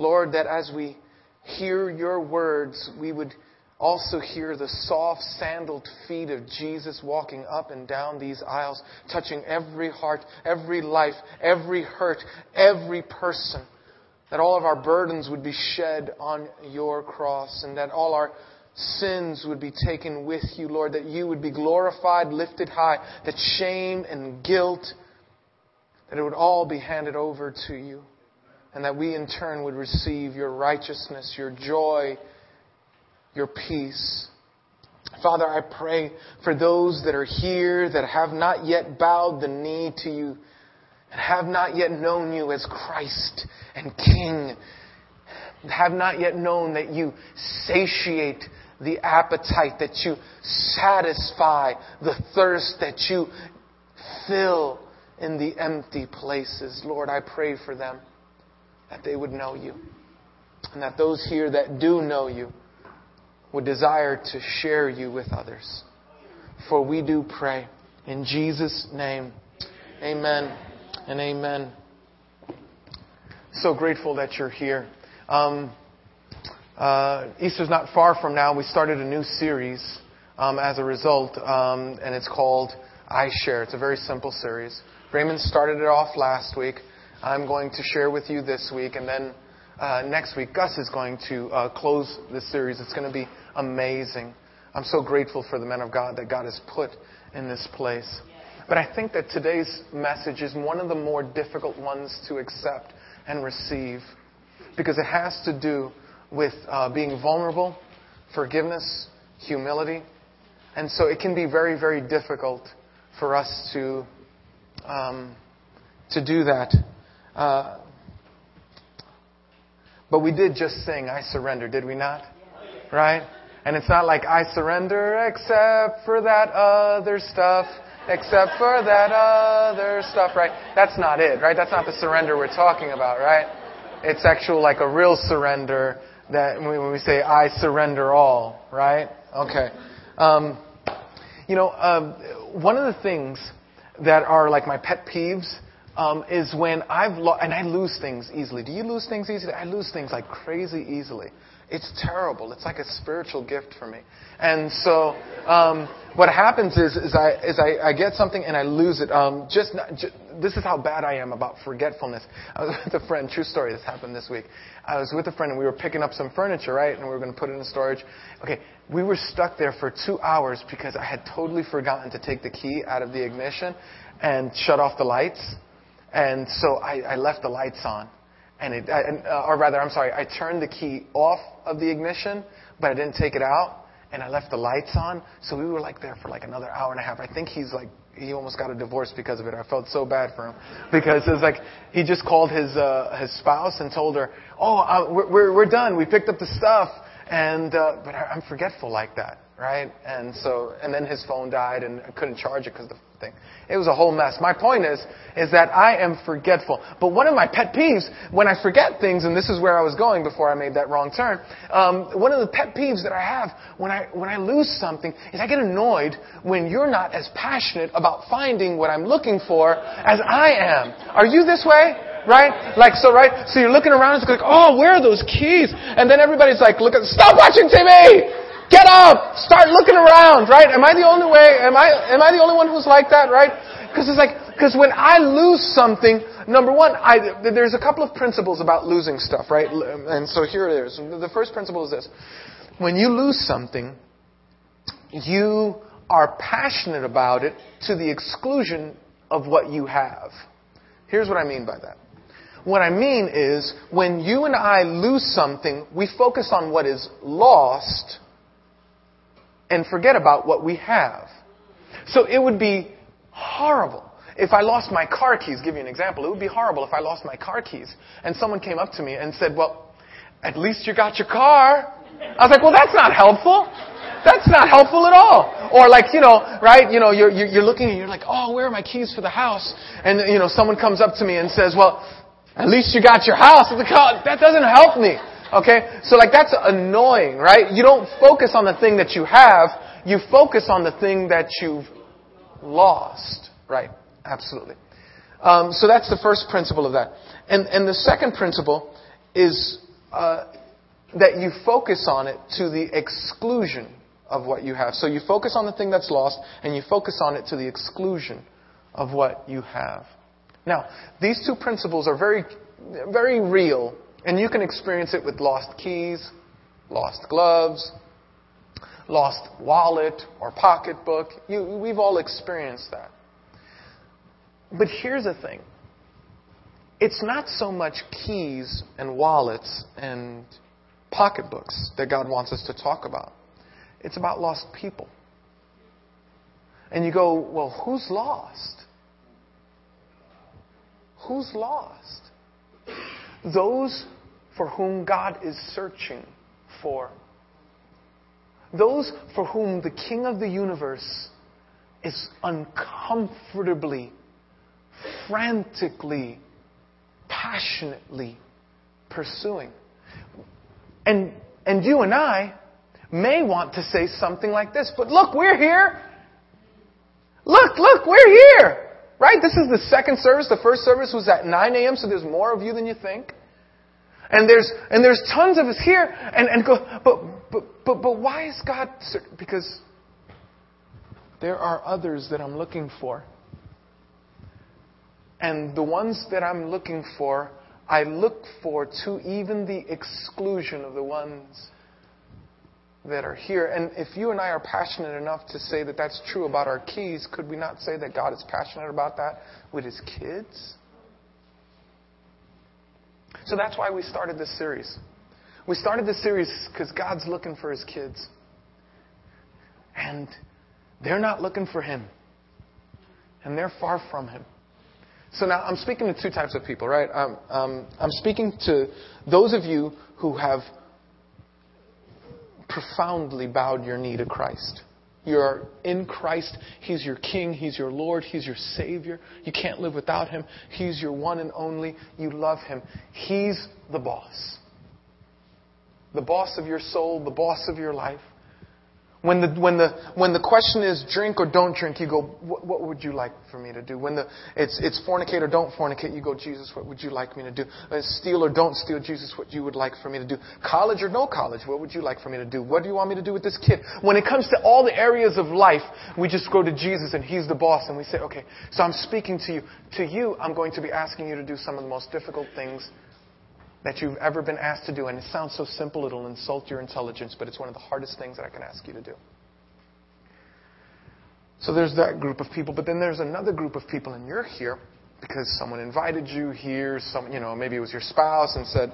Lord, that as we hear your words, we would also hear the soft sandaled feet of Jesus walking up and down these aisles, touching every heart, every life, every hurt, every person. That all of our burdens would be shed on your cross and that all our sins would be taken with you, Lord, that you would be glorified, lifted high, that shame and guilt, that it would all be handed over to you, and that we in turn would receive your righteousness, your joy, your peace. Father, I pray for those that are here that have not yet bowed the knee to you and have not yet known you as Christ and King, have not yet known that you satiate the appetite, that you satisfy the thirst, that you fill in the empty places. Lord, I pray for them that they would know you. And that those here that do know you would desire to share you with others. For we do pray in Jesus' name. Amen and amen. So grateful that you're here. Um, uh, Easter's not far from now. We started a new series um, as a result, um, and it's called I Share. It's a very simple series. Raymond started it off last week. I'm going to share with you this week, and then uh, next week, Gus is going to uh, close this series. It's going to be amazing. I'm so grateful for the men of God that God has put in this place. But I think that today's message is one of the more difficult ones to accept and receive because it has to do with uh, being vulnerable, forgiveness, humility. And so it can be very, very difficult for us to, um, to do that. Uh, but we did just sing, I surrender, did we not? Right? And it's not like I surrender except for that other stuff, except for that other stuff, right? That's not it, right? That's not the surrender we're talking about, right? It's actual like a real surrender that when we say I surrender all, right? Okay. Um, you know, um, one of the things that are like my pet peeves um, is when I've lost, and I lose things easily. Do you lose things easily? I lose things like crazy easily. It's terrible. It's like a spiritual gift for me. And so, um, what happens is, is I, is I, I get something and I lose it. Um, just, not, just, this is how bad I am about forgetfulness. I was with a friend, true story, this happened this week. I was with a friend and we were picking up some furniture, right? And we were going to put it in storage. Okay, we were stuck there for two hours because I had totally forgotten to take the key out of the ignition and shut off the lights. And so I, I left the lights on and it, I, uh, or rather, I'm sorry, I turned the key off of the ignition, but I didn't take it out, and I left the lights on. So we were like there for like another hour and a half. I think he's like he almost got a divorce because of it. I felt so bad for him because it was like he just called his uh, his spouse and told her, "Oh, uh, we're, we're we're done. We picked up the stuff." And uh, but I, I'm forgetful like that, right? And so and then his phone died and I couldn't charge it because the thing. It was a whole mess. My point is, is that I am forgetful. But one of my pet peeves, when I forget things, and this is where I was going before I made that wrong turn, um, one of the pet peeves that I have when I, when I lose something is I get annoyed when you're not as passionate about finding what I'm looking for as I am. Are you this way? Right? Like, so, right? So you're looking around, it's like, oh, where are those keys? And then everybody's like, look at, stop watching TV! Get up! Start looking around, right? Am I the only way? Am I, am I the only one who's like that, right? Because it's like, because when I lose something, number one, I, there's a couple of principles about losing stuff, right? And so here it is. The first principle is this. When you lose something, you are passionate about it to the exclusion of what you have. Here's what I mean by that. What I mean is, when you and I lose something, we focus on what is lost and forget about what we have. So it would be horrible if I lost my car keys. Give you an example. It would be horrible if I lost my car keys and someone came up to me and said, "Well, at least you got your car." I was like, "Well, that's not helpful." That's not helpful at all. Or like, you know, right, you know, you're, you're looking and you're like, oh, where are my keys for the house? And, you know, someone comes up to me and says, well, at least you got your house. Oh, that doesn't help me. Okay? So like that's annoying, right? You don't focus on the thing that you have, you focus on the thing that you've lost. Right? Absolutely. Um, so that's the first principle of that. And, and the second principle is uh, that you focus on it to the exclusion of what you have. So you focus on the thing that's lost, and you focus on it to the exclusion of what you have. Now, these two principles are very, very real, and you can experience it with lost keys, lost gloves, lost wallet or pocketbook. You, we've all experienced that. But here's the thing it's not so much keys and wallets and pocketbooks that God wants us to talk about, it's about lost people. And you go, well, who's lost? Who's lost? Those for whom God is searching for. Those for whom the King of the universe is uncomfortably, frantically, passionately pursuing. And, and you and I may want to say something like this, but look, we're here. Look, look, we're here. Right? This is the second service. The first service was at 9 a.m., so there's more of you than you think. And there's, and there's tons of us here. And, and go, but, but, but, but why is God, because there are others that I'm looking for. And the ones that I'm looking for, I look for to even the exclusion of the ones that are here. And if you and I are passionate enough to say that that's true about our keys, could we not say that God is passionate about that with his kids? So that's why we started this series. We started this series because God's looking for his kids. And they're not looking for him. And they're far from him. So now I'm speaking to two types of people, right? Um, um, I'm speaking to those of you who have profoundly bowed your knee to Christ. You're in Christ. He's your King. He's your Lord. He's your Savior. You can't live without Him. He's your one and only. You love Him. He's the boss. The boss of your soul, the boss of your life. When the, when, the, when the question is drink or don't drink, you go, what, what would you like for me to do? When the, it's, it's fornicate or don't fornicate, you go, Jesus, what would you like me to do? It's steal or don't steal, Jesus, what you would like for me to do? College or no college, what would you like for me to do? What do you want me to do with this kid? When it comes to all the areas of life, we just go to Jesus and He's the boss and we say, okay, so I'm speaking to you. To you, I'm going to be asking you to do some of the most difficult things that you've ever been asked to do. And it sounds so simple, it'll insult your intelligence, but it's one of the hardest things that I can ask you to do. So there's that group of people, but then there's another group of people, and you're here because someone invited you here. Some, you know, maybe it was your spouse and said,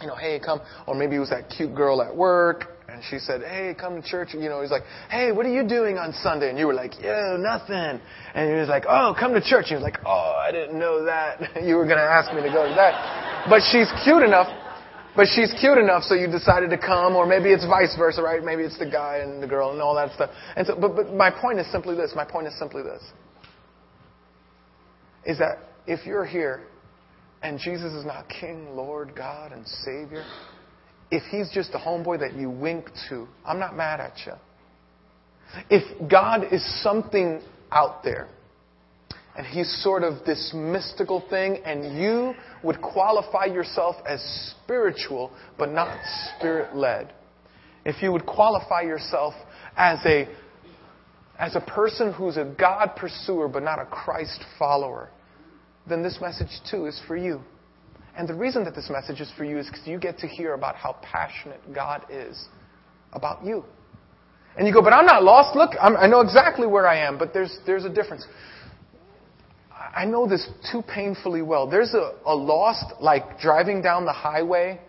you know, hey, come. Or maybe it was that cute girl at work, and she said, hey, come to church. You know, he's like, hey, what are you doing on Sunday? And you were like, yeah, nothing. And he was like, oh, come to church. And he was like, oh, I didn't know that. you were going to ask me to go to that. But she's cute enough. But she's cute enough, so you decided to come, or maybe it's vice versa, right? Maybe it's the guy and the girl and all that stuff. And so, but, but my point is simply this. My point is simply this. Is that if you're here and Jesus is not King, Lord, God, and Savior, if He's just a homeboy that you wink to, I'm not mad at you. If God is something out there, and he's sort of this mystical thing, and you would qualify yourself as spiritual, but not spirit led. If you would qualify yourself as a, as a person who's a God pursuer, but not a Christ follower, then this message too is for you. And the reason that this message is for you is because you get to hear about how passionate God is about you. And you go, but I'm not lost. Look, I'm, i know exactly where I am, but there's, there's a difference. I know this too painfully well. There's a, a lost, like driving down the highway,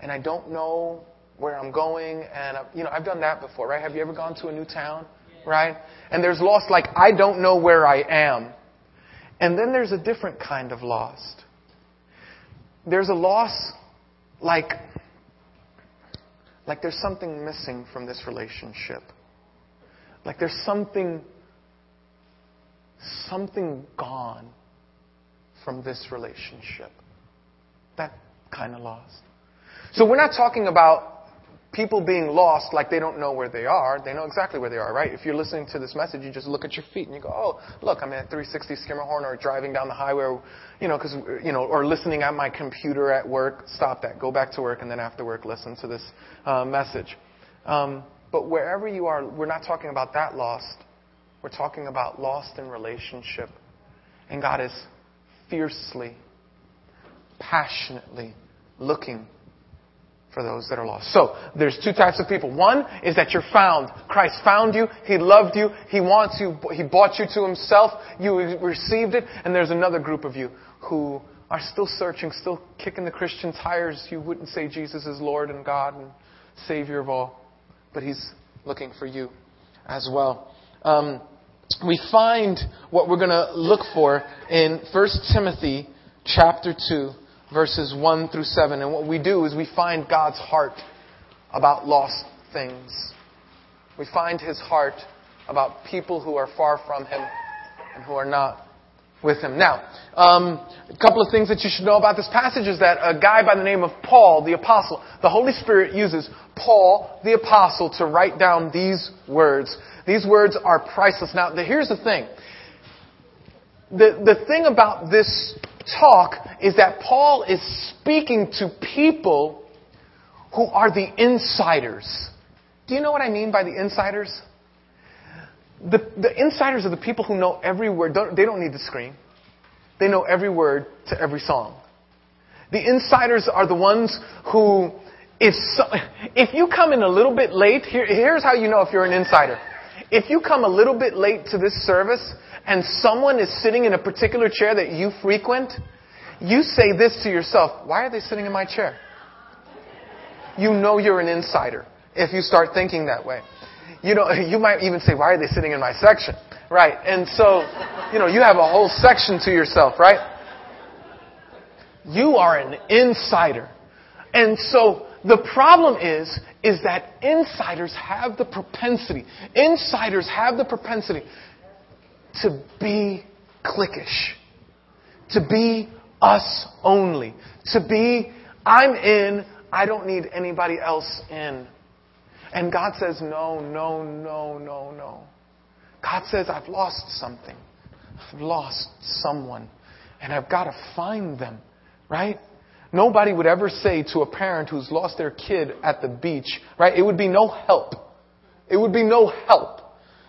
and I don't know where I'm going, and I, you know I've done that before, right? Have you ever gone to a new town, right? And there's lost, like I don't know where I am, and then there's a different kind of lost. There's a loss, like like there's something missing from this relationship, like there's something something gone from this relationship. That kind of lost. So we're not talking about people being lost like they don't know where they are. They know exactly where they are, right? If you're listening to this message, you just look at your feet and you go, oh, look, I'm at 360 Schermerhorn or driving down the highway, or, you know, cause, you know, or listening at my computer at work. Stop that. Go back to work and then after work listen to this uh, message. Um, but wherever you are, we're not talking about that lost. We're talking about lost in relationship. And God is fiercely, passionately looking for those that are lost. So, there's two types of people. One is that you're found. Christ found you. He loved you. He wants you. He bought you to Himself. You received it. And there's another group of you who are still searching, still kicking the Christian tires. You wouldn't say Jesus is Lord and God and Savior of all. But He's looking for you as well. Um, we find what we're going to look for in 1 Timothy chapter 2 verses 1 through 7. And what we do is we find God's heart about lost things. We find His heart about people who are far from Him and who are not with Him. Now, um, a couple of things that you should know about this passage is that a guy by the name of Paul, the Apostle, the Holy Spirit uses Paul, the Apostle, to write down these words. These words are priceless. Now, here's the thing. The, the thing about this talk is that Paul is speaking to people who are the insiders. Do you know what I mean by the insiders? The, the insiders are the people who know every word. Don't, they don't need to scream. They know every word to every song. The insiders are the ones who, if, so, if you come in a little bit late, here, here's how you know if you're an insider. If you come a little bit late to this service and someone is sitting in a particular chair that you frequent, you say this to yourself, why are they sitting in my chair? You know you're an insider if you start thinking that way. You know, you might even say, why are they sitting in my section? Right. And so, you know, you have a whole section to yourself, right? You are an insider. And so the problem is, is that insiders have the propensity, insiders have the propensity to be cliquish, to be us only, to be, I'm in, I don't need anybody else in. And God says, no, no, no, no, no. God says, I've lost something. I've lost someone. And I've got to find them, right? Nobody would ever say to a parent who's lost their kid at the beach, right? It would be no help. It would be no help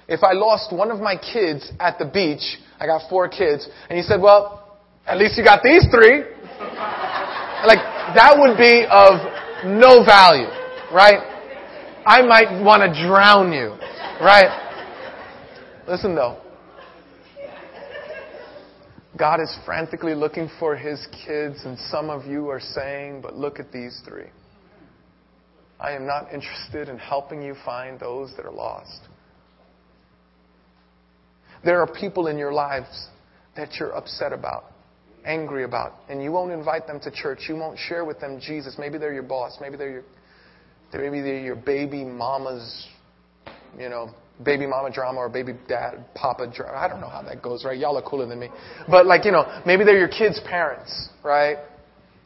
if I lost one of my kids at the beach, I got four kids, and he said, well, at least you got these three. like, that would be of no value, right? I might want to drown you, right? Listen though. God is frantically looking for his kids, and some of you are saying, but look at these three. I am not interested in helping you find those that are lost. There are people in your lives that you're upset about, angry about, and you won't invite them to church. You won't share with them Jesus. Maybe they're your boss. Maybe they're your, maybe they're your baby mama's, you know, baby mama drama or baby dad, papa drama. I don't know how that goes, right? Y'all are cooler than me. But like, you know, maybe they're your kids' parents, right?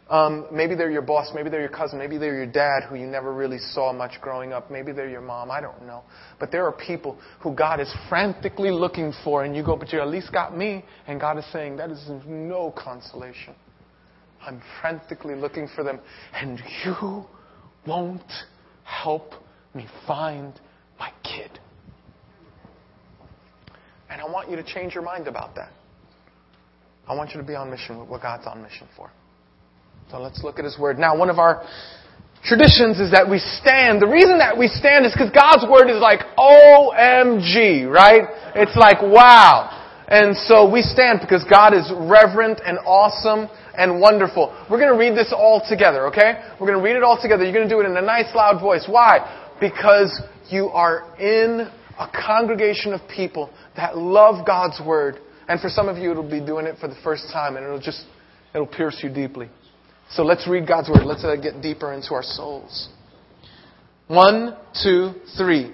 Um, maybe they're your boss. Maybe they're your cousin. Maybe they're your dad who you never really saw much growing up. Maybe they're your mom. I don't know. But there are people who God is frantically looking for, and you go, but you at least got me. And God is saying, that is no consolation. I'm frantically looking for them, and you won't help me find my kid. And I want you to change your mind about that. I want you to be on mission with what God's on mission for. So let's look at His Word. Now, one of our traditions is that we stand. The reason that we stand is because God's Word is like OMG, right? It's like wow. And so we stand because God is reverent and awesome and wonderful. We're going to read this all together, okay? We're going to read it all together. You're going to do it in a nice loud voice. Why? Because you are in a congregation of people that love God's Word. And for some of you, it'll be doing it for the first time and it'll just, it'll pierce you deeply. So let's read God's Word. Let's uh, get deeper into our souls. One, two, three.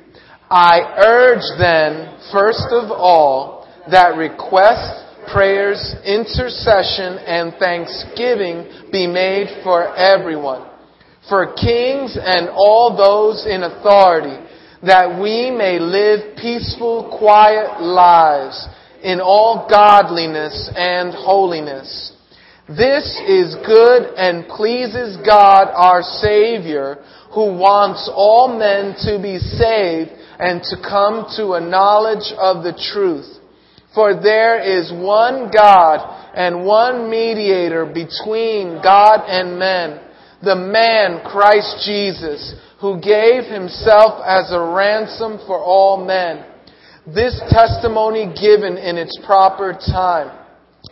I urge then, first of all, that requests, prayers, intercession, and thanksgiving be made for everyone, for kings and all those in authority, that we may live peaceful, quiet lives in all godliness and holiness. This is good and pleases God our Savior, who wants all men to be saved and to come to a knowledge of the truth. For there is one God and one mediator between God and men, the man Christ Jesus, who gave himself as a ransom for all men. This testimony given in its proper time.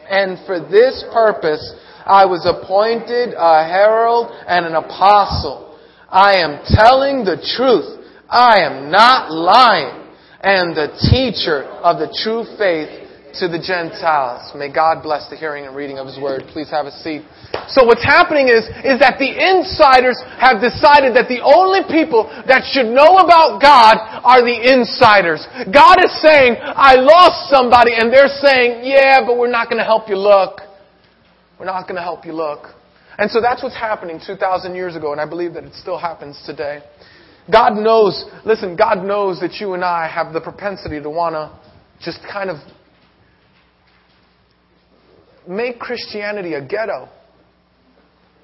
And for this purpose I was appointed a herald and an apostle. I am telling the truth. I am not lying. And the teacher of the true faith to the Gentiles. May God bless the hearing and reading of His Word. Please have a seat. So what's happening is, is that the insiders have decided that the only people that should know about God are the insiders. God is saying, I lost somebody, and they're saying, yeah, but we're not going to help you look. We're not going to help you look. And so that's what's happening 2,000 years ago, and I believe that it still happens today. God knows, listen, God knows that you and I have the propensity to want to just kind of make Christianity a ghetto.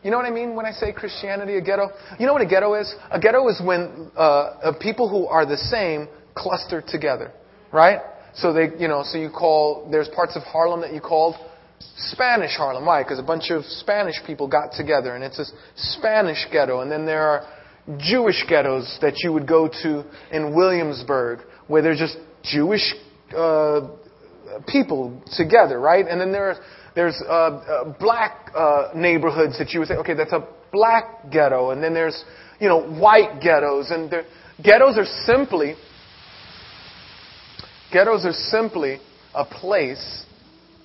You know what I mean when I say Christianity a ghetto? You know what a ghetto is? A ghetto is when uh, people who are the same cluster together, right? So they, you know, so you call there's parts of Harlem that you called Spanish Harlem. Why? Because a bunch of Spanish people got together, and it's a Spanish ghetto. And then there are Jewish ghettos that you would go to in Williamsburg, where there's just Jewish uh, people together, right? And then there are there's uh, uh, black uh, neighborhoods that you would say, okay, that's a black ghetto, and then there's you know white ghettos, and ghettos are simply ghettos are simply a place.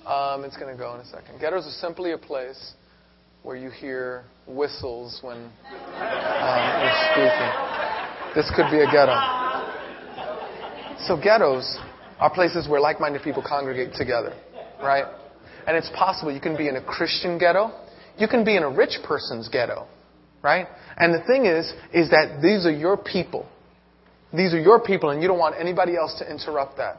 Um, it's going to go in a second. Ghettos are simply a place where you hear whistles when um, you're speaking. This could be a ghetto. So ghettos are places where like-minded people congregate together, right? And it's possible you can be in a Christian ghetto. You can be in a rich person's ghetto. Right? And the thing is, is that these are your people. These are your people and you don't want anybody else to interrupt that.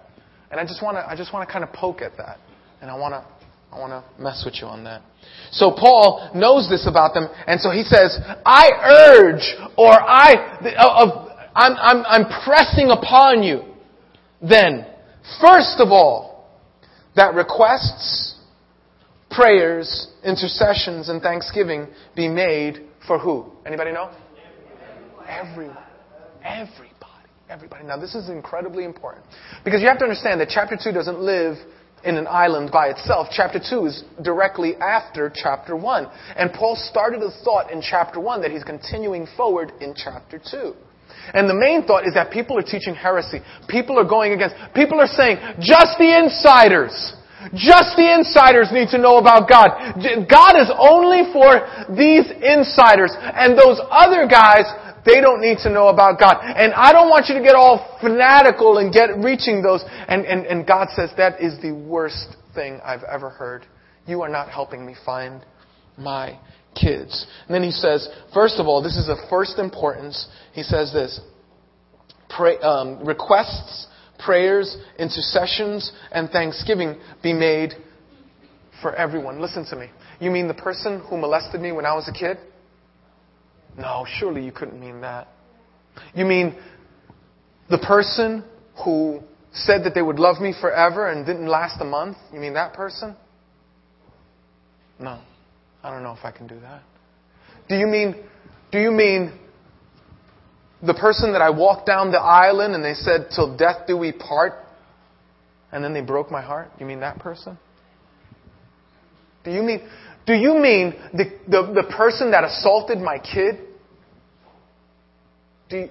And I just want to, I just want to kind of poke at that. And I want to, I want to mess with you on that. So Paul knows this about them, and so he says, "I urge, or I, uh, I'm, I'm, I'm pressing upon you, then, first of all, that requests prayers, intercessions, and thanksgiving be made for who? Anybody know? Everyone. Everybody. Everybody. Now, this is incredibly important. Because you have to understand that chapter 2 doesn't live in an island by itself. Chapter 2 is directly after chapter 1. And Paul started a thought in chapter 1 that he's continuing forward in chapter 2. And the main thought is that people are teaching heresy. People are going against, people are saying, just the insiders. Just the insiders need to know about God. God is only for these insiders. And those other guys, they don't need to know about God. And I don't want you to get all fanatical and get reaching those. And, and, and God says that is the worst thing I've ever heard. You are not helping me find my kids. And then he says, first of all, this is of first importance. He says this, pray, um, requests prayers, intercessions, and thanksgiving be made for everyone. Listen to me. You mean the person who molested me when I was a kid? No, surely you couldn't mean that. You mean the person who said that they would love me forever and didn't last a month? You mean that person? No. I don't know if I can do that. Do you mean do you mean the person that I walked down the island and they said, Till death do we part, and then they broke my heart? You mean that person? Do you mean, do you mean the, the, the person that assaulted my kid? Do, you,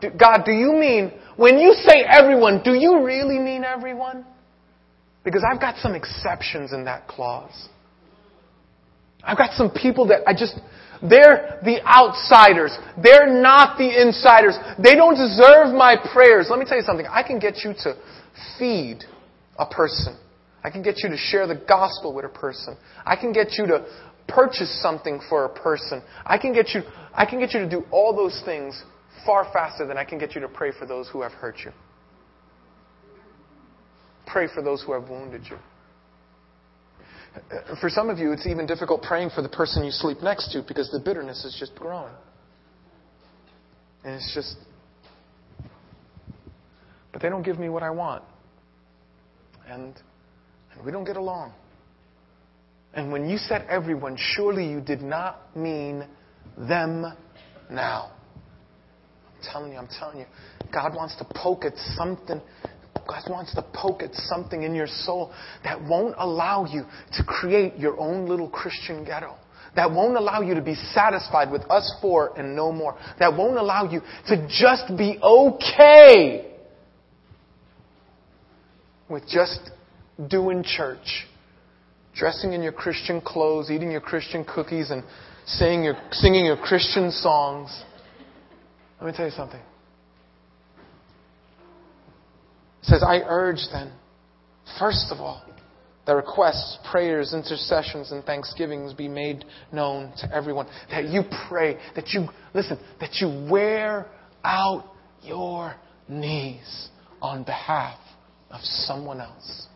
do, God, do you mean, when you say everyone, do you really mean everyone? Because I've got some exceptions in that clause. I've got some people that I just, they're the outsiders. They're not the insiders. They don't deserve my prayers. Let me tell you something. I can get you to feed a person. I can get you to share the gospel with a person. I can get you to purchase something for a person. I can get you, I can get you to do all those things far faster than I can get you to pray for those who have hurt you. Pray for those who have wounded you. For some of you, it's even difficult praying for the person you sleep next to because the bitterness is just growing. And it's just, but they don't give me what I want. And, and we don't get along. And when you said everyone, surely you did not mean them now. I'm telling you, I'm telling you. God wants to poke at something. God wants to poke at something in your soul that won't allow you to create your own little Christian ghetto. That won't allow you to be satisfied with us four and no more. That won't allow you to just be okay with just doing church dressing in your Christian clothes, eating your Christian cookies, and singing your, singing your Christian songs. Let me tell you something. It says, I urge then, first of all, that requests, prayers, intercessions, and thanksgivings be made known to everyone. That you pray, that you, listen, that you wear out your knees on behalf of someone else.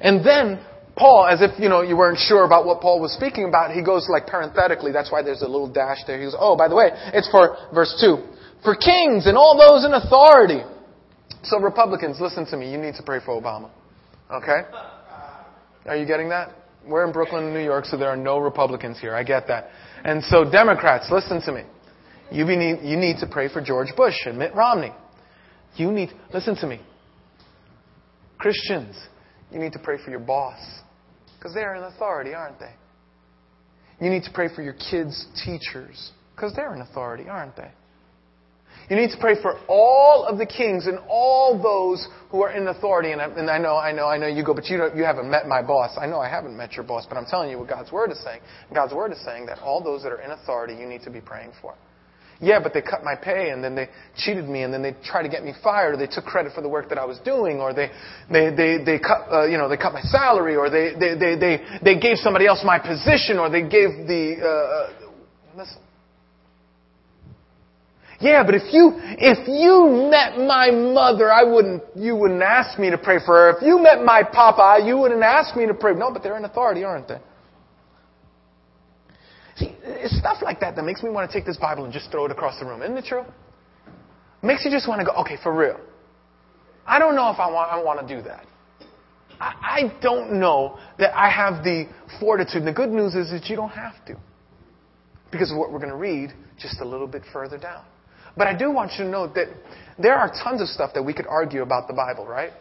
And then Paul, as if, you know, you weren't sure about what Paul was speaking about, he goes like parenthetically, that's why there's a little dash there. He goes, oh, by the way, it's for verse 2. For kings and all those in authority. So Republicans, listen to me. You need to pray for Obama. Okay? Are you getting that? We're in Brooklyn, New York, so there are no Republicans here. I get that. And so Democrats, listen to me. You need, you need to pray for George Bush and Mitt Romney. You need, listen to me. Christians, you need to pray for your boss because they're in authority, aren't they? You need to pray for your kids' teachers because they're in authority, aren't they? You need to pray for all of the kings and all those who are in authority. And I, and I know, I know, I know you go, but you, don't, you haven't met my boss. I know I haven't met your boss, but I'm telling you what God's Word is saying. God's Word is saying that all those that are in authority, you need to be praying for. Yeah, but they cut my pay and then they cheated me and then they tried to get me fired or they took credit for the work that I was doing or they, they, they, they cut, uh, you know, they cut my salary or they, they, they, they, they gave somebody else my position or they gave the, uh, uh, listen. Yeah, but if you, if you met my mother, I wouldn't, you wouldn't ask me to pray for her. If you met my papa, you wouldn't ask me to pray. No, but they're in authority, aren't they? See, it's stuff like that that makes me want to take this Bible and just throw it across the room. Isn't it true? Makes you just want to go, okay, for real. I don't know if I want, I want to do that. I, I don't know that I have the fortitude. The good news is that you don't have to. Because of what we're going to read just a little bit further down. But I do want you to know that there are tons of stuff that we could argue about the Bible, right?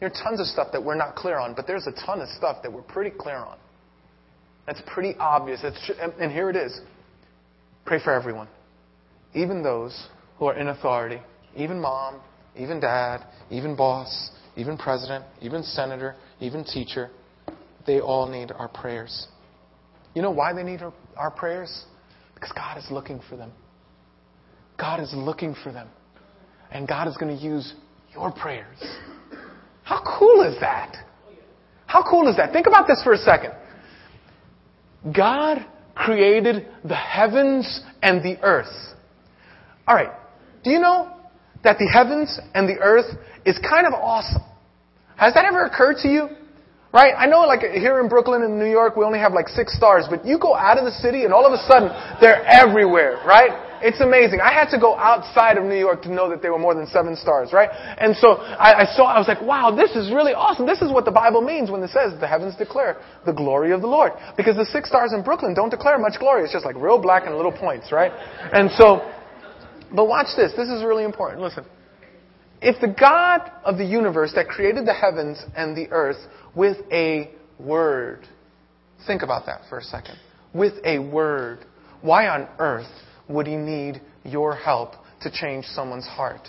There are tons of stuff that we're not clear on, but there's a ton of stuff that we're pretty clear on. That's pretty obvious. and here it is. Pray for everyone, even those who are in authority, even mom, even dad, even boss, even president, even senator, even teacher. They all need our prayers. You know why they need our, our prayers? Because God is looking for them. God is looking for them. And God is going to use your prayers. How cool is that? How cool is that? Think about this for a second. God created the heavens and the earth. All right. Do you know that the heavens and the earth is kind of awesome? Has that ever occurred to you? Right? I know like here in Brooklyn and New York we only have like six stars, but you go out of the city and all of a sudden they're everywhere, right? It's amazing. I had to go outside of New York to know that they were more than seven stars, right? And so I, I saw, I was like, wow, this is really awesome. This is what the Bible means when it says the heavens declare the glory of the Lord. Because the six stars in Brooklyn don't declare much glory. It's just like real black and little points, right? And so, but watch this. This is really important. Listen. If the God of the universe that created the heavens and the earth with a word, think about that for a second. With a word, why on earth would he need your help to change someone's heart?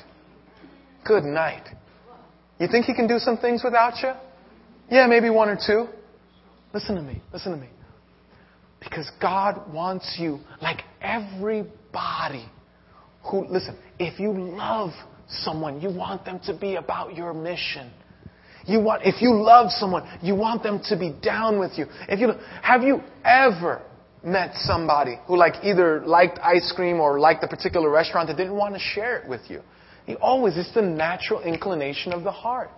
Good night. You think he can do some things without you? Yeah, maybe one or two. Listen to me. Listen to me. Because God wants you, like everybody who, listen, if you love someone, you want them to be about your mission. You want, if you love someone, you want them to be down with you. If you, have you ever met somebody who like either liked ice cream or liked a particular restaurant that didn't want to share it with you? You always, it's the natural inclination of the heart.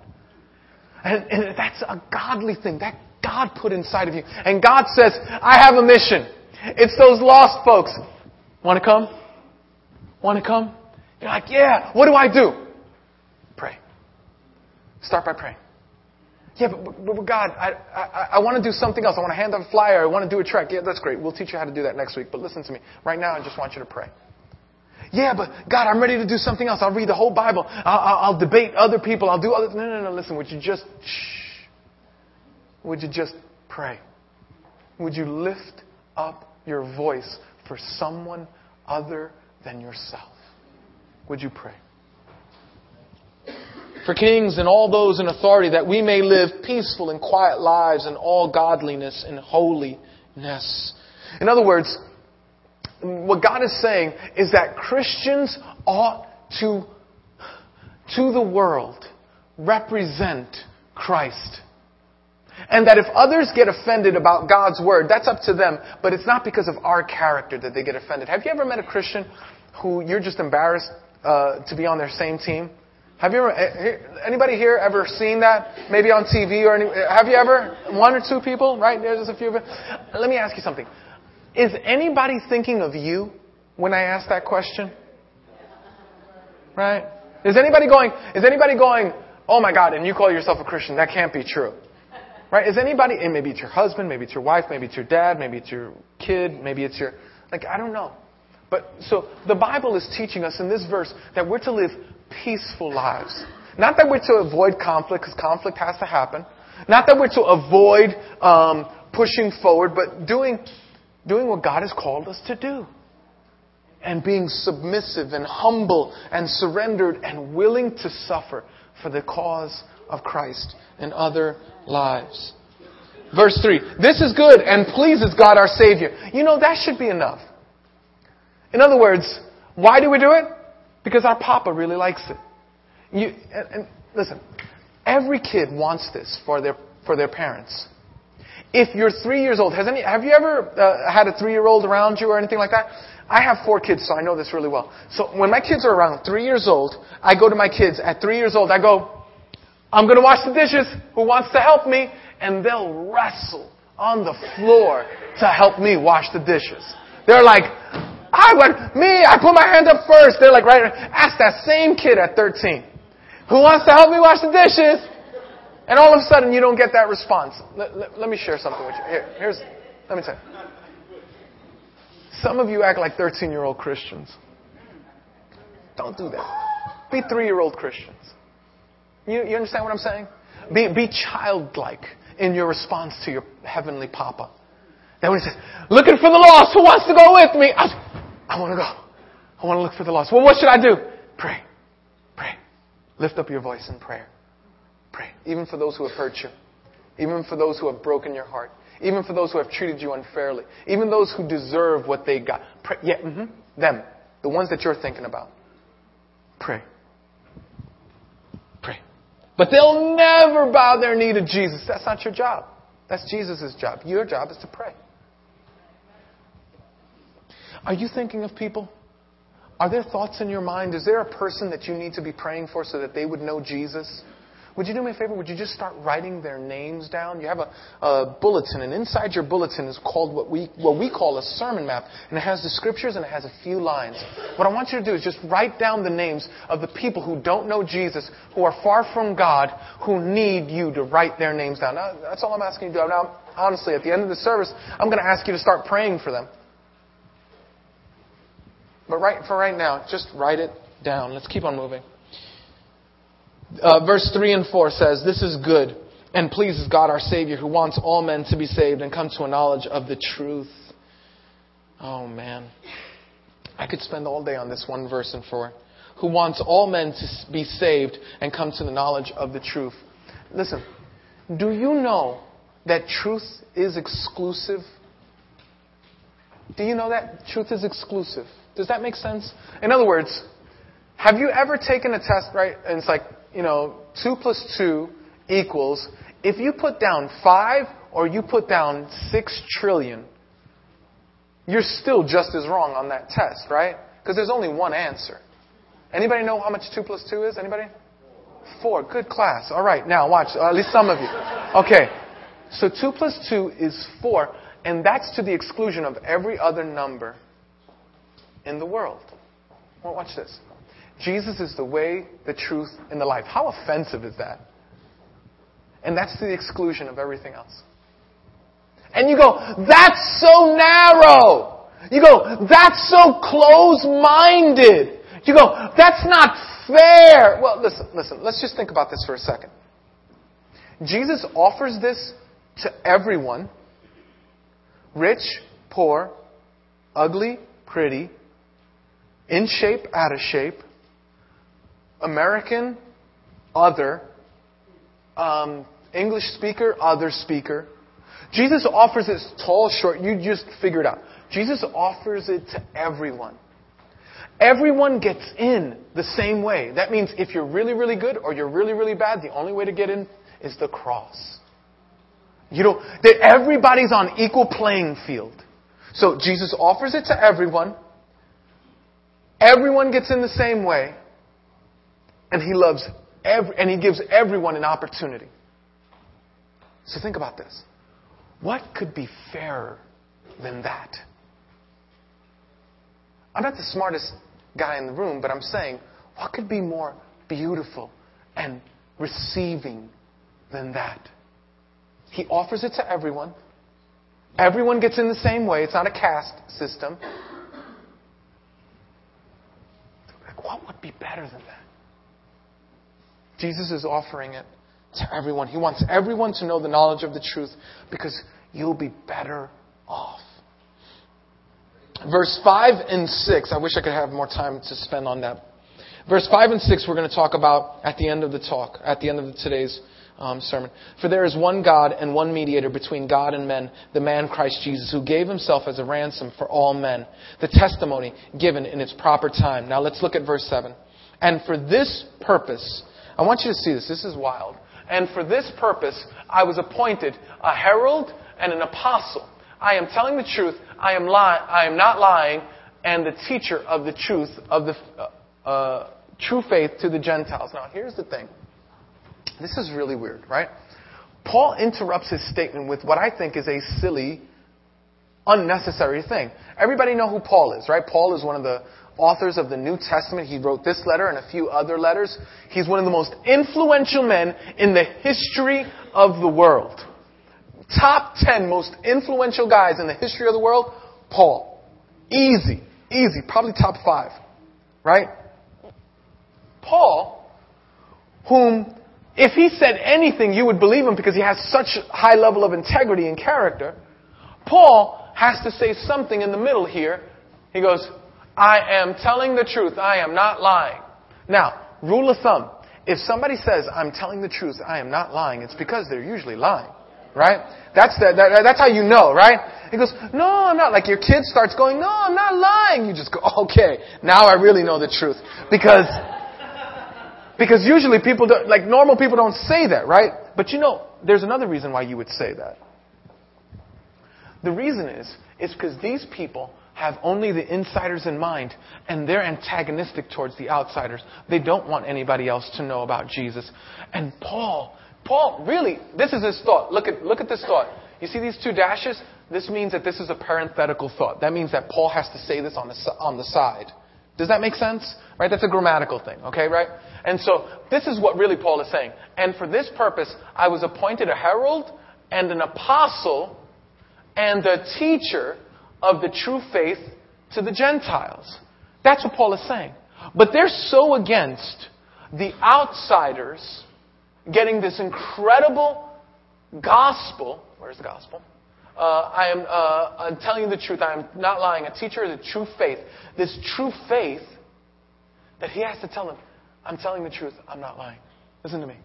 And, and that's a godly thing. That God put inside of you. And God says, I have a mission. It's those lost folks. Want to come? Want to come? You're like, yeah, what do I do? Pray. Start by praying. Yeah, but, but, but God, I, I, I want to do something else. I want to hand out a flyer. I want to do a trek. Yeah, that's great. We'll teach you how to do that next week. But listen to me. Right now, I just want you to pray. Yeah, but God, I'm ready to do something else. I'll read the whole Bible. I'll, I'll, I'll debate other people. I'll do other. No, no, no. Listen. Would you just shh? Would you just pray? Would you lift up your voice for someone other than yourself? Would you pray? For kings and all those in authority, that we may live peaceful and quiet lives in all godliness and holiness. In other words, what God is saying is that Christians ought to, to the world, represent Christ. And that if others get offended about God's word, that's up to them, but it's not because of our character that they get offended. Have you ever met a Christian who you're just embarrassed uh, to be on their same team? Have you ever, eh, anybody here ever seen that? Maybe on TV or any, have you ever? One or two people, right? There's just a few of it. Let me ask you something. Is anybody thinking of you when I ask that question? Right? Is anybody going, is anybody going, oh my God, and you call yourself a Christian? That can't be true. Right? Is anybody, and maybe it's your husband, maybe it's your wife, maybe it's your dad, maybe it's your kid, maybe it's your, like, I don't know. But, so, the Bible is teaching us in this verse that we're to live peaceful lives. Not that we're to avoid conflict, because conflict has to happen. Not that we're to avoid um, pushing forward, but doing, doing what God has called us to do. And being submissive and humble and surrendered and willing to suffer for the cause of Christ in other lives. Verse 3 This is good and pleases God our Savior. You know, that should be enough. In other words, why do we do it? Because our papa really likes it. You, and, and listen, every kid wants this for their, for their parents. If you're three years old, has any, have you ever uh, had a three year old around you or anything like that? I have four kids, so I know this really well. So when my kids are around three years old, I go to my kids at three years old, I go, I'm going to wash the dishes. Who wants to help me? And they'll wrestle on the floor to help me wash the dishes. They're like, I went, me, I put my hand up first. They're like, right, ask that same kid at 13. Who wants to help me wash the dishes? And all of a sudden, you don't get that response. Let, let, me share something with you. Here, here's, let me tell you. Some of you act like 13 year old Christians. Don't do that. Be three year old Christians. You, you understand what I'm saying? Be, be childlike in your response to your heavenly Papa. Then when he says, looking for the lost, who wants to go with me? I, I want to go. I want to look for the lost. Well, what should I do? Pray. Pray. Lift up your voice in prayer. Pray. Even for those who have hurt you. Even for those who have broken your heart. Even for those who have treated you unfairly. Even those who deserve what they got. Pray. Yeah, mm-hmm. them. The ones that you're thinking about. Pray. Pray. But they'll never bow their knee to Jesus. That's not your job. That's Jesus' job. Your job is to pray. Are you thinking of people? Are there thoughts in your mind? Is there a person that you need to be praying for so that they would know Jesus? Would you do me a favor? Would you just start writing their names down? You have a, a, bulletin, and inside your bulletin is called what we, what we call a sermon map. And it has the scriptures and it has a few lines. What I want you to do is just write down the names of the people who don't know Jesus, who are far from God, who need you to write their names down. Now, that's all I'm asking you to do. Now, honestly, at the end of the service, I'm going to ask you to start praying for them. But right for right now, just write it down. Let's keep on moving. Uh, verse 3 and 4 says, This is good and pleases God our Savior who wants all men to be saved and come to a knowledge of the truth. Oh man. I could spend all day on this one verse and 4. Who wants all men to be saved and come to the knowledge of the truth. Listen, do you know that truth is exclusive? Do you know that? Truth is exclusive. Does that make sense? In other words, have you ever taken a test, right? And it's like, you know, 2 plus 2 equals if you put down 5 or you put down 6 trillion, you're still just as wrong on that test, right? Because there's only one answer. Anybody know how much 2 plus 2 is? Anybody? 4. Good class. All right, now watch. At least some of you. Okay. So 2 plus 2 is 4, and that's to the exclusion of every other number in the world. Well, watch this. Jesus is the way, the truth, and the life. How offensive is that? And that's the exclusion of everything else. And you go, that's so narrow. You go, that's so close minded. You go, that's not fair. Well, listen, listen, let's just think about this for a second. Jesus offers this to everyone rich, poor, ugly, pretty, in shape, out of shape, American, other, um, English speaker, other speaker. Jesus offers it tall, short. You just figure it out. Jesus offers it to everyone. Everyone gets in the same way. That means if you're really, really good or you're really, really bad, the only way to get in is the cross. You know, everybody's on equal playing field. So Jesus offers it to everyone. Everyone gets in the same way. And he loves every, and he gives everyone an opportunity. So think about this. What could be fairer than that? I'm not the smartest guy in the room, but I'm saying, what could be more beautiful and receiving than that? He offers it to everyone. Everyone gets in the same way. It's not a caste system. What would be better than that? Jesus is offering it to everyone. He wants everyone to know the knowledge of the truth because you'll be better off. Verse 5 and 6, I wish I could have more time to spend on that. Verse 5 and 6, we're going to talk about at the end of the talk, at the end of today's um, sermon. For there is one God and one mediator between God and men, the man Christ Jesus, who gave himself as a ransom for all men. The testimony given in its proper time. Now let's look at verse 7. And for this purpose, I want you to see this. This is wild. And for this purpose, I was appointed a herald and an apostle. I am telling the truth. I am, li- I am not lying, and the teacher of the truth of the uh, uh, true faith to the Gentiles. Now, here's the thing. This is really weird, right? Paul interrupts his statement with what I think is a silly, unnecessary thing. Everybody know who Paul is, right? Paul is one of the authors of the New Testament. He wrote this letter and a few other letters. He's one of the most influential men in the history of the world. Top 10 most influential guys in the history of the world, Paul. Easy, easy, probably top 5. Right? Paul, whom if he said anything, you would believe him because he has such high level of integrity and character. Paul has to say something in the middle here. He goes, I am telling the truth. I am not lying. Now, rule of thumb. If somebody says, I'm telling the truth, I am not lying, it's because they're usually lying. Right? That's, the, that, that's how you know, right? He goes, no, I'm not. Like your kid starts going, no, I'm not lying. You just go, okay, now I really know the truth. Because, because usually people don't, like normal people don't say that, right? But you know, there's another reason why you would say that. The reason is, is because these people have only the insiders in mind, and they're antagonistic towards the outsiders. They don't want anybody else to know about Jesus. And Paul, Paul, really, this is his thought. Look at, look at this thought. You see these two dashes? This means that this is a parenthetical thought. That means that Paul has to say this on the, on the side. Does that make sense? Right? That's a grammatical thing, okay, right? And so, this is what really Paul is saying. And for this purpose, I was appointed a herald and an apostle and a teacher of the true faith to the Gentiles. That's what Paul is saying. But they're so against the outsiders getting this incredible gospel. Where's the gospel? Uh, I am uh, I'm telling you the truth. I am not lying. A teacher of the true faith. This true faith that he has to tell them, I'm telling the truth. I'm not lying. Listen to me.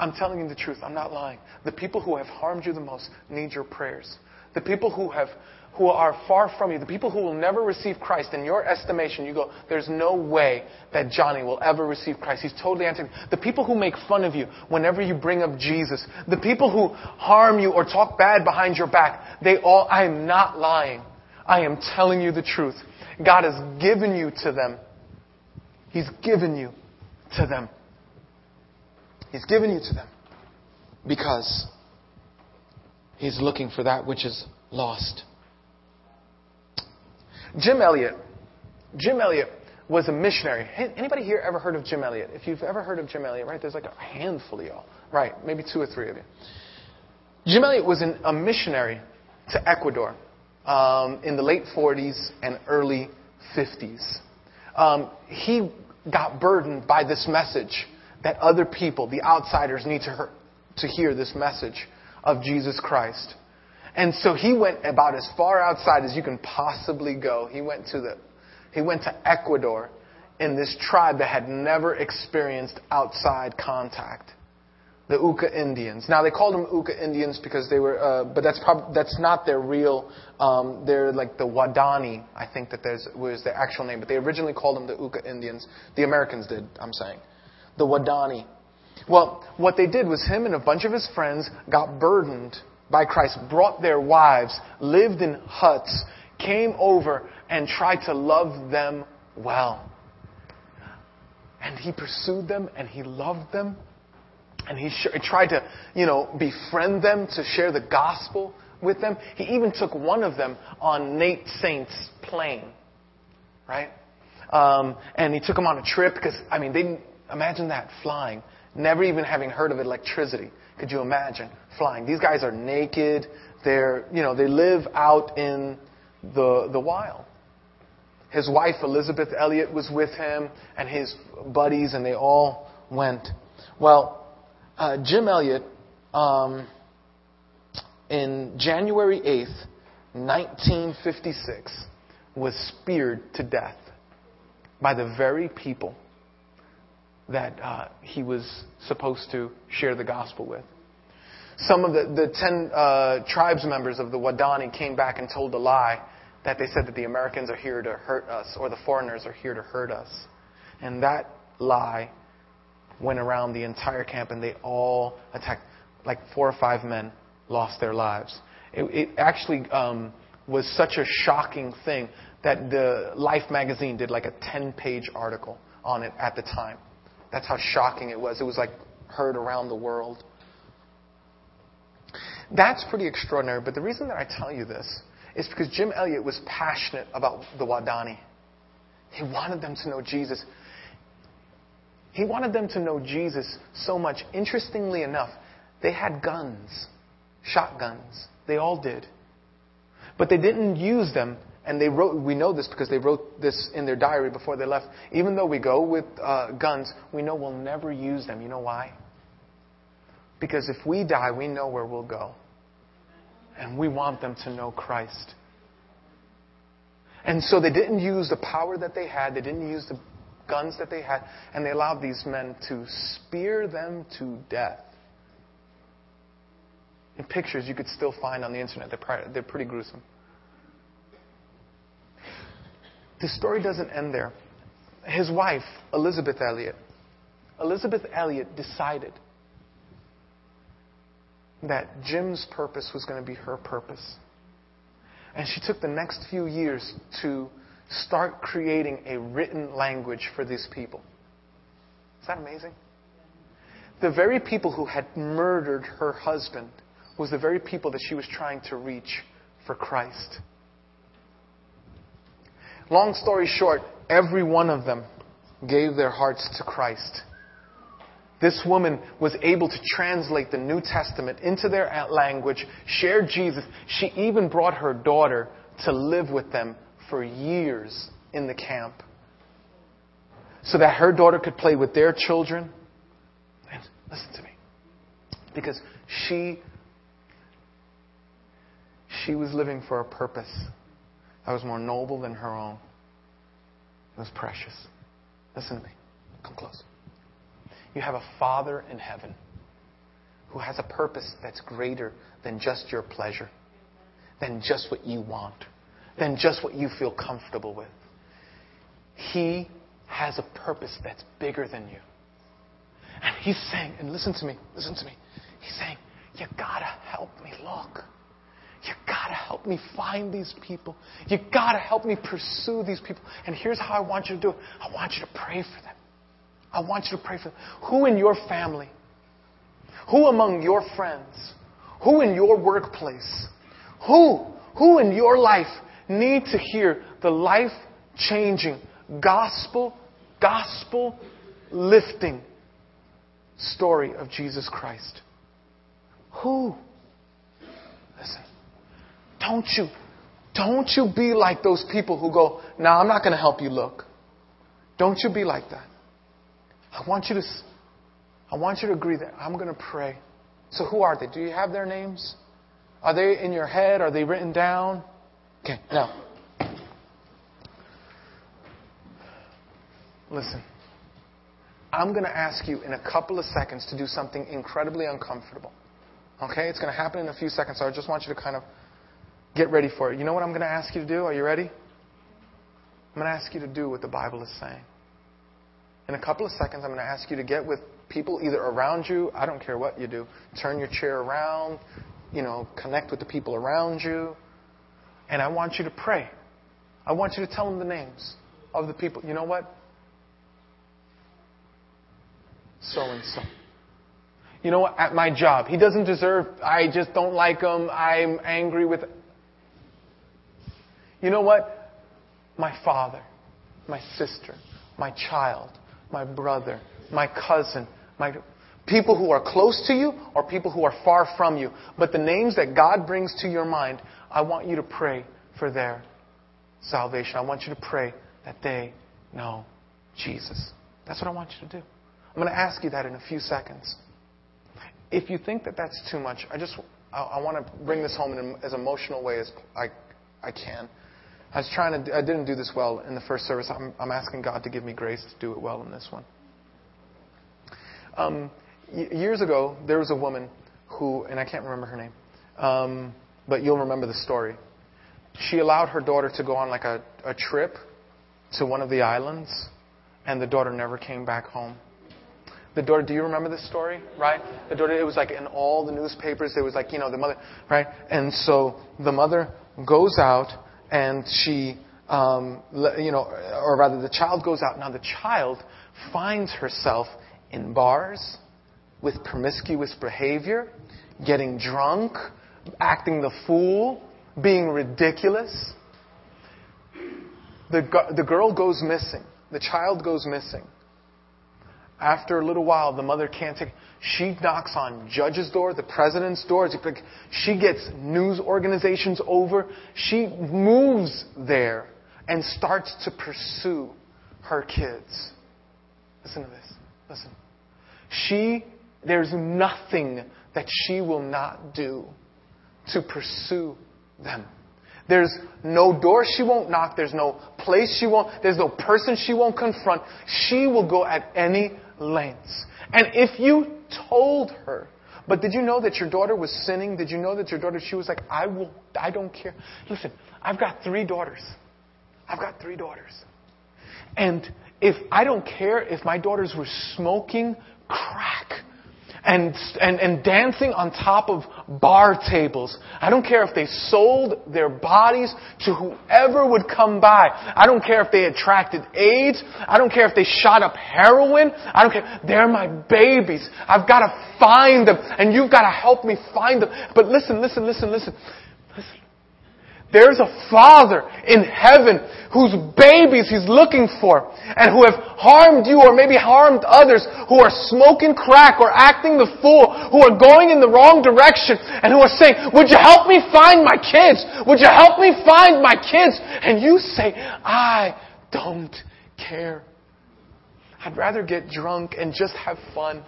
I'm telling you the truth. I'm not lying. The people who have harmed you the most need your prayers. The people who have who are far from you, the people who will never receive Christ, in your estimation, you go, there's no way that Johnny will ever receive Christ. He's totally anti. The people who make fun of you whenever you bring up Jesus, the people who harm you or talk bad behind your back, they all, I am not lying. I am telling you the truth. God has given you to them. He's given you to them. He's given you to them because He's looking for that which is lost. Jim Elliot. Jim Elliot was a missionary. Anybody here ever heard of Jim Elliot? If you've ever heard of Jim Elliot, right, there's like a handful of y'all. Right, maybe two or three of you. Jim Elliot was an, a missionary to Ecuador um, in the late 40s and early 50s. Um, he got burdened by this message that other people, the outsiders, need to, hear, to hear this message of Jesus Christ. And so he went about as far outside as you can possibly go. He went to the, he went to Ecuador in this tribe that had never experienced outside contact. The Auca Indians. Now they called them Auca Indians because they were, uh, but that's prob- that's not their real. Um, they're like the Wadani. I think that there's was their actual name, but they originally called them the Auca Indians. The Americans did. I'm saying, the Wadani. Well, what they did was him and a bunch of his friends got burdened by Christ, brought their wives, lived in huts, came over and tried to love them well. And he pursued them and he loved them. And he tried to, you know, befriend them, to share the gospel with them. He even took one of them on Nate Saint's plane, right? Um, and he took them on a trip because, I mean, they imagine that flying, never even having heard of electricity. Could you imagine flying? These guys are naked. They're, you know, they live out in the, the wild. His wife, Elizabeth Elliot, was with him and his buddies, and they all went. Well, uh, Jim Elliot, um, in January 8th, 1956, was speared to death by the very people that uh, he was supposed to share the gospel with. Some of the, the ten uh, tribes members of the Wadani came back and told a lie that they said that the Americans are here to hurt us or the foreigners are here to hurt us. And that lie went around the entire camp and they all attacked. Like four or five men lost their lives. It, it actually um, was such a shocking thing that the Life magazine did like a 10 page article on it at the time. That's how shocking it was. It was like heard around the world. That's pretty extraordinary, but the reason that I tell you this is because Jim Elliot was passionate about the Wadani. He wanted them to know Jesus. He wanted them to know Jesus so much. Interestingly enough, they had guns, shotguns. They all did. But they didn't use them and they wrote, we know this because they wrote this in their diary before they left. Even though we go with uh, guns, we know we'll never use them. You know why? Because if we die, we know where we'll go. And we want them to know Christ. And so they didn't use the power that they had, they didn't use the guns that they had, and they allowed these men to spear them to death. In pictures you could still find on the internet, they're, pretty gruesome. the story doesn't end there. His wife, Elizabeth Elliot, Elizabeth Elliot decided that Jim's purpose was going to be her purpose. And she took the next few years to start creating a written language for these people. Is that amazing? The very people who had murdered her husband was the very people that she was trying to reach for Christ. Long story short, every one of them gave their hearts to Christ. This woman was able to translate the New Testament into their language, share Jesus. She even brought her daughter to live with them for years in the camp so that her daughter could play with their children. And listen to me. Because she she was living for a purpose that was more noble than her own. It was precious. Listen to me. Come close. You have a Father in heaven who has a purpose that's greater than just your pleasure. than just what you want, than just what you feel comfortable with. He has a purpose that's bigger than you. And he's saying, and listen to me, listen to me. He's saying, you gotta help me look. You gotta help me find these people. You gotta help me pursue these people. And here's how I want you to do it. I want you to pray for them. I want you to pray for them. Who in your family? Who among your friends? Who in your workplace? Who? Who in your life need to hear the life changing, gospel, gospel lifting story of Jesus Christ? Who? Listen, don't you, don't you be like those people who go, "No, nah, I'm not going to help you look." Don't you be like that. I want you to, I want you to agree that I'm going to pray. So who are they? Do you have their names? Are they in your head? Are they written down? Okay, now. Listen. I'm going to ask you in a couple of seconds to do something incredibly uncomfortable. Okay? It's going to happen in a few seconds, so I just want you to kind of get ready for it. You know what I'm going to ask you to do? Are you ready? I'm going to ask you to do what the Bible is saying. In a couple of seconds, I'm going to ask you to get with people either around you, I don't care what you do, turn your chair around, you know, connect with the people around you. And I want you to pray. I want you to tell them the names of the people. You know what? So and so. You know what? At my job, he doesn't deserve, I just don't like him, I'm angry with. You know what? My father, my sister, my child, my brother, my cousin, my people who are close to you or people who are far from you. But the names that God brings to your mind, I want you to pray for their salvation. I want you to pray that they know Jesus. That's what I want you to do. I'm going to ask you that in a few seconds. If you think that that's too much, I just I, I want to bring this home in as emotional way as I, I can. I was trying to. I didn't do this well in the first service. I'm, I'm asking God to give me grace to do it well in this one. Um, years ago, there was a woman who, and I can't remember her name, um, but you'll remember the story. She allowed her daughter to go on like a, a trip to one of the islands, and the daughter never came back home. The daughter, do you remember this story? Right? The daughter, it was like in all the newspapers, it was like, you know, the mother, right? And so the mother goes out and she, um, you know, or rather the child goes out. Now the child finds herself in bars with promiscuous behavior, getting drunk, acting the fool, being ridiculous. The, the girl goes missing. The child goes missing. After a little while, the mother can't take. She knocks on judge's door, the president's door. She gets news organizations over. She moves there and starts to pursue her kids. Listen to this. Listen. She, there's nothing that she will not do to pursue them. There's no door she won't knock. There's no place she won't, there's no person she won't confront. She will go at any lengths. And if you told her, but did you know that your daughter was sinning? Did you know that your daughter, she was like, I will, I don't care. Listen, I've got three daughters. I've got three daughters. And if I don't care if my daughters were smoking crack and, and, and dancing on top of bar tables. I don't care if they sold their bodies to whoever would come by. I don't care if they attracted AIDS. I don't care if they shot up heroin. I don't care. They're my babies. I've got to find them and you've got to help me find them. But listen, listen, listen, listen. There's a Father in heaven whose babies He's looking for and who have harmed you or maybe harmed others who are smoking crack or acting the fool, who are going in the wrong direction and who are saying, would you help me find my kids? Would you help me find my kids? And you say, I don't care. I'd rather get drunk and just have fun.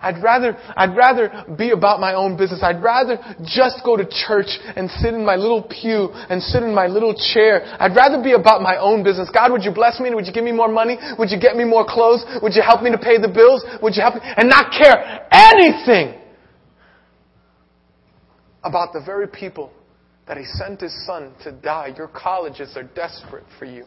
I'd rather, I'd rather be about my own business. I'd rather just go to church and sit in my little pew and sit in my little chair. I'd rather be about my own business. God, would you bless me? Would you give me more money? Would you get me more clothes? Would you help me to pay the bills? Would you help me? And not care anything about the very people that He sent His Son to die. Your colleges are desperate for you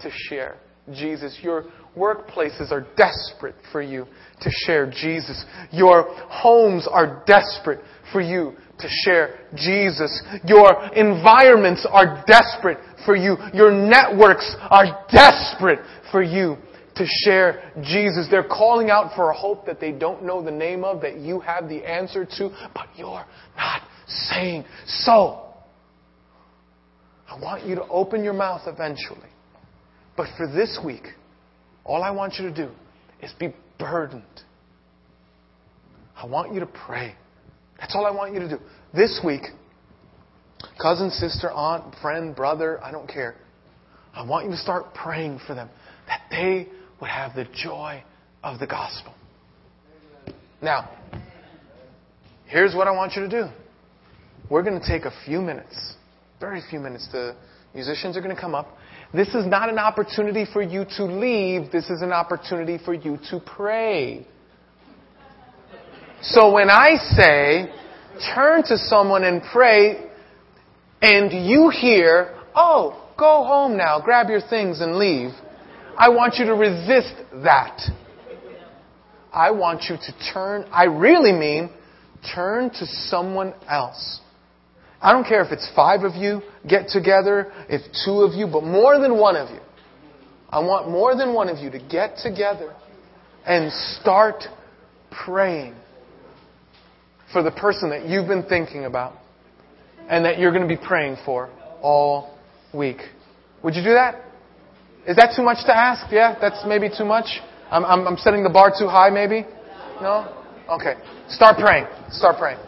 to share Jesus. Your workplaces are desperate for you to share Jesus. Your homes are desperate for you to share Jesus. Your environments are desperate for you. Your networks are desperate for you to share Jesus. They're calling out for a hope that they don't know the name of, that you have the answer to, but you're not saying so. I want you to open your mouth eventually. But for this week, all I want you to do is be burdened. I want you to pray. That's all I want you to do. This week, cousin, sister, aunt, friend, brother, I don't care. I want you to start praying for them that they would have the joy of the gospel. Now, here's what I want you to do. We're going to take a few minutes, very few minutes. The musicians are going to come up. This is not an opportunity for you to leave. This is an opportunity for you to pray. So when I say, turn to someone and pray, and you hear, oh, go home now, grab your things and leave, I want you to resist that. I want you to turn, I really mean, turn to someone else. I don't care if it's five of you get together, if two of you, but more than one of you. I want more than one of you to get together and start praying for the person that you've been thinking about and that you're going to be praying for all week. Would you do that? Is that too much to ask? Yeah, that's maybe too much. I'm, I'm, I'm setting the bar too high, maybe? No? Okay. Start praying. Start praying.